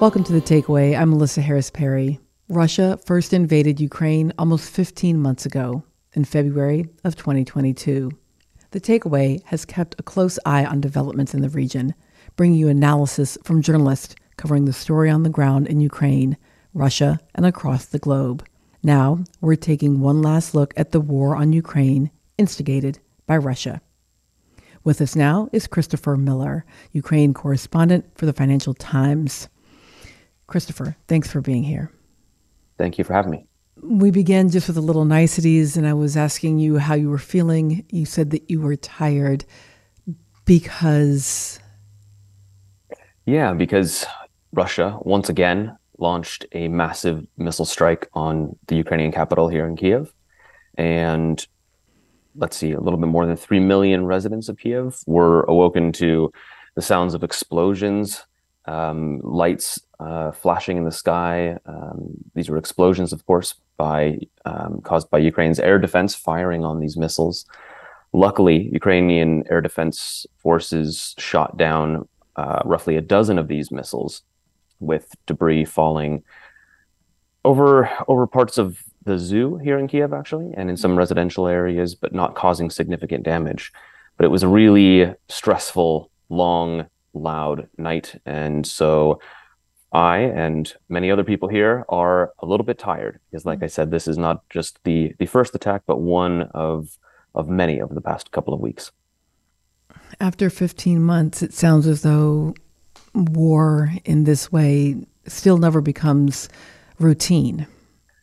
Welcome to the takeaway. I'm Melissa Harris Perry. Russia first invaded Ukraine almost 15 months ago in February of 2022. The takeaway has kept a close eye on developments in the region, bringing you analysis from journalists covering the story on the ground in Ukraine, Russia, and across the globe. Now, we're taking one last look at the war on Ukraine instigated by Russia. With us now is Christopher Miller, Ukraine correspondent for the Financial Times. Christopher, thanks for being here. Thank you for having me. We began just with a little niceties, and I was asking you how you were feeling. You said that you were tired because. Yeah, because Russia once again launched a massive missile strike on the Ukrainian capital here in Kiev. And let's see, a little bit more than 3 million residents of Kiev were awoken to the sounds of explosions, um, lights uh, flashing in the sky. Um, these were explosions, of course, by um, caused by Ukraine's air defense firing on these missiles. Luckily, Ukrainian air defense forces shot down uh, roughly a dozen of these missiles, with debris falling over over parts of the zoo here in Kiev, actually, and in some residential areas, but not causing significant damage. But it was a really stressful, long, loud night, and so I and many other people here are a little bit tired because, like mm. I said, this is not just the the first attack, but one of of many over the past couple of weeks. After 15 months, it sounds as though war in this way still never becomes routine.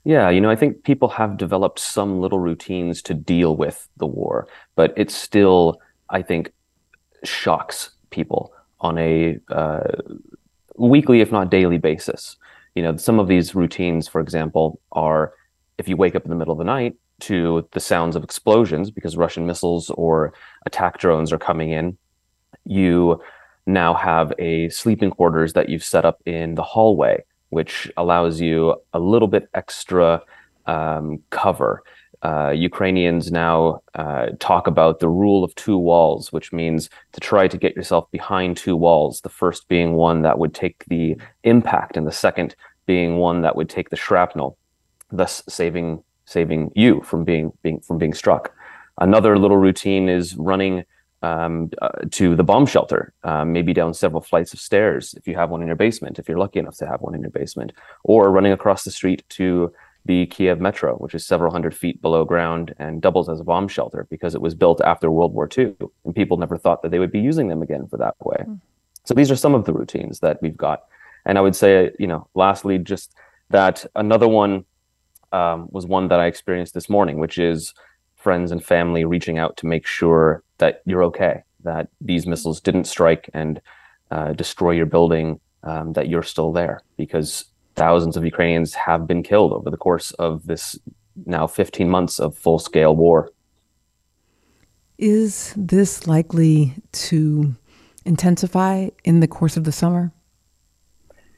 Yeah, you know, I think people have developed some little routines to deal with the war, but it still, I think, shocks people on a uh, weekly, if not daily basis. You know, some of these routines, for example, are if you wake up in the middle of the night to the sounds of explosions because Russian missiles or attack drones are coming in, you now have a sleeping quarters that you've set up in the hallway, which allows you a little bit extra um, cover. Uh, Ukrainians now uh, talk about the rule of two walls, which means to try to get yourself behind two walls. The first being one that would take the impact, and the second being one that would take the shrapnel, thus saving saving you from being being from being struck. Another little routine is running um, uh, to the bomb shelter, um, maybe down several flights of stairs if you have one in your basement, if you're lucky enough to have one in your basement, or running across the street to the Kiev metro, which is several hundred feet below ground and doubles as a bomb shelter because it was built after World War II, and people never thought that they would be using them again for that way. Mm. So these are some of the routines that we've got, and I would say, you know, lastly, just that another one um, was one that I experienced this morning, which is friends and family reaching out to make sure that you're okay, that these missiles didn't strike and uh, destroy your building, um, that you're still there, because thousands of Ukrainians have been killed over the course of this now 15 months of full scale war. Is this likely to intensify in the course of the summer?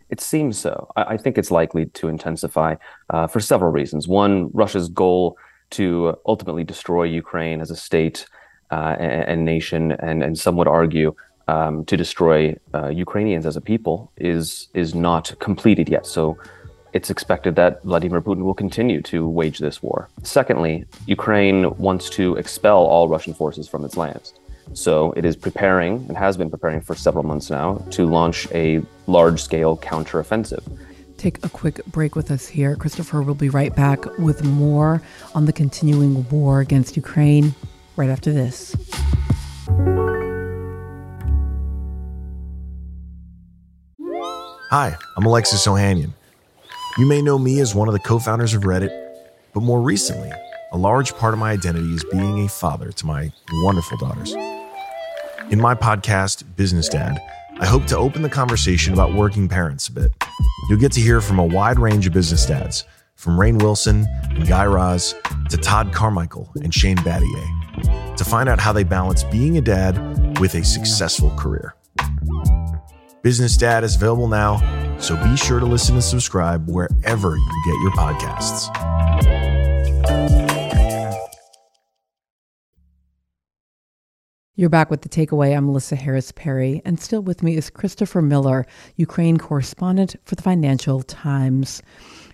It seems so. I, I think it's likely to intensify uh, for several reasons. One, Russia's goal to ultimately destroy Ukraine as a state uh, and, and, nation, and, and some would argue um, to destroy uh, Ukrainians as a people, is is not completed yet. So it's expected that Vladimir Putin will continue to wage this war. Secondly, Ukraine wants to expel all Russian forces from its lands. So it is preparing and has been preparing for several months now to launch a large scale counteroffensive take a quick break with us here. Christopher will be right back with more on the continuing war against Ukraine right after this. Hi, I'm Alexis Ohanian. You may know me as one of the co founders of Reddit, but more recently, a large part of my identity is being a father to my wonderful daughters. In my podcast, Business Dad, I hope to open the conversation about working parents a bit. You'll get to hear from a wide range of business dads, from Rainn Wilson and Guy Raz to Todd Carmichael and Shane Battier, to find out how they balance being a dad with a successful career. Business Dad is available now, so be sure to listen and subscribe wherever you get your podcasts. You're back with the takeaway. I'm Melissa Harris Perry, and still with me is Christopher Miller, Ukraine correspondent for the Financial Times.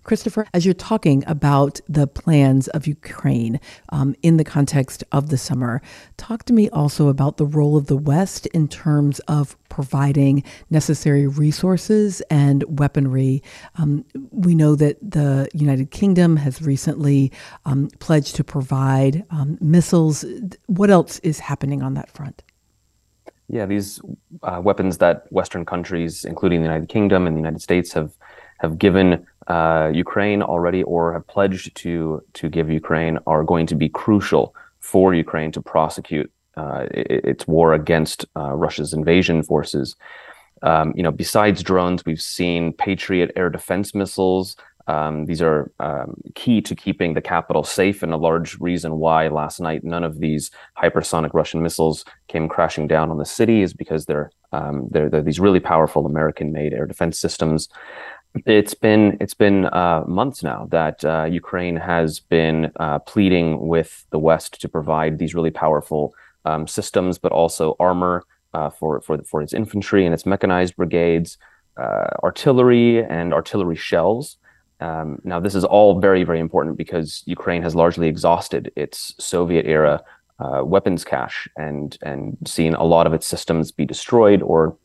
Christopher, as you're talking about the plans of Ukraine um, in the context of the summer, talk to me also about the role of the West in terms of providing necessary resources and weaponry. Um, we know that the United Kingdom has recently um, pledged to provide um, missiles. What else is happening on that front? Yeah, these uh, weapons that Western countries, including the United Kingdom and the United States, have have given uh, Ukraine already or have pledged to to give Ukraine are going to be crucial for Ukraine to prosecute uh, its war against uh, Russia's invasion forces. Um, you know, besides drones, we've seen Patriot air defense missiles. Um, these are um, key to keeping the capital safe, and a large reason why last night none of these hypersonic Russian missiles came crashing down on the city is because they're um, they're, they're, these really powerful American-made air defense systems. It's been it's been uh, months now that uh, Ukraine has been uh, pleading with the West to provide these really powerful um, systems, but also armor uh, for for for its infantry and its mechanized brigades, uh, artillery and artillery shells. Um, now, this is all very very important because Ukraine has largely exhausted its Soviet era uh, weapons cache and and seen a lot of its systems be destroyed or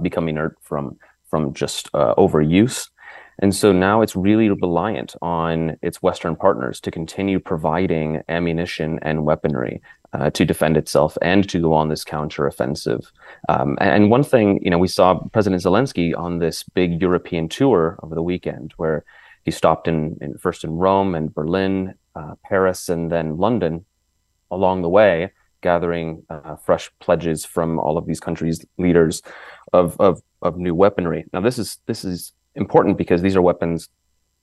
become inert from from just uh, overuse. And so now it's really reliant on its Western partners to continue providing ammunition and weaponry uh, to defend itself and to go on this counteroffensive. Um, and one thing, you know, we saw President Zelensky on this big European tour over the weekend, where he stopped in, in first in Rome and Berlin, uh, Paris, and then London. Along the way, gathering uh, fresh pledges from all of these countries' leaders of, of of new weaponry. Now, this is this is important because these are weapons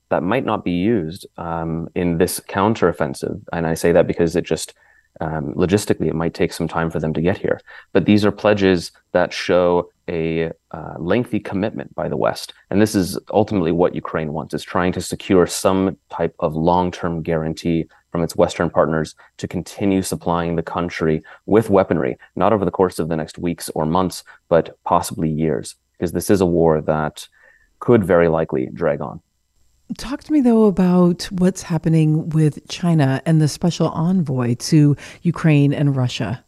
that might not be used um, in this counteroffensive, and I say that because it just um, logistically it might take some time for them to get here. But these are pledges that show a uh, lengthy commitment by the West, and this is ultimately what Ukraine wants: is trying to secure some type of long-term guarantee from its Western partners to continue supplying the country with weaponry, not over the course of the next weeks or months, but possibly years because this is a war that could very likely drag on. Talk to me, though, about what's happening with China and the special envoy to Ukraine and Russia.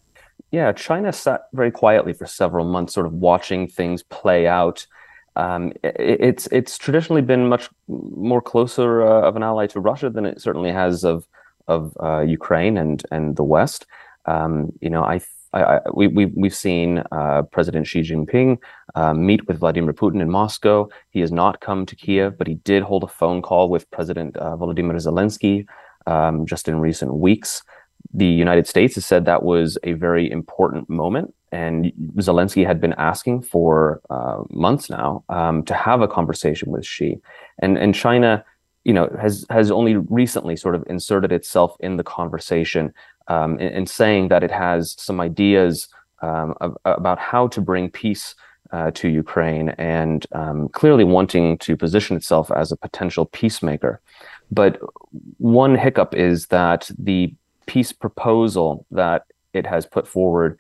Yeah, China sat very quietly for several months, sort of watching things play out. Um, it, it's it's traditionally been much more closer uh, of an ally to Russia than it certainly has of of uh, Ukraine and and the West. Um, you know, I I, I, we, we, we've seen uh, President Xi Jinping uh, meet with Vladimir Putin in Moscow. He has not come to Kiev, but he did hold a phone call with President uh, Volodymyr Zelensky um, just in recent weeks. The United States has said that was a very important moment, and Zelensky had been asking for uh, months now um, to have a conversation with Xi. And and China you know has has only recently sort of inserted itself in the conversation um, in, in, saying that it has some ideas um, of, about how to bring peace uh, to Ukraine and um, clearly wanting to position itself as a potential peacemaker. But one hiccup is that the peace proposal that it has put forward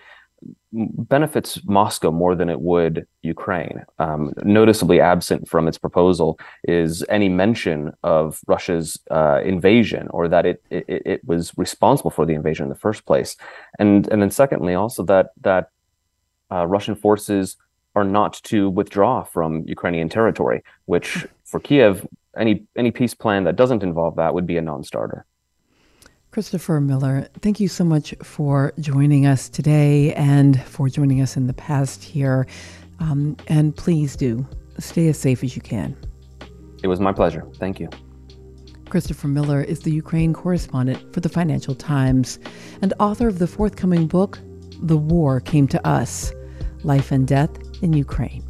benefits Moscow more than it would Ukraine. Um, noticeably absent from its proposal is any mention of Russia's uh, invasion or that it, it, it was responsible for the invasion in the first place, and and then secondly also that that uh, Russian forces are not to withdraw from Ukrainian territory, which for Kiev any any peace plan that doesn't involve that would be a non-starter. Christopher Miller, thank you so much for joining us today and for joining us in the past here. Um, and please do stay as safe as you can. It was my pleasure. Thank you. Christopher Miller is the Ukraine correspondent for the Financial Times and author of the forthcoming book, The War Came to Us Life and Death in Ukraine.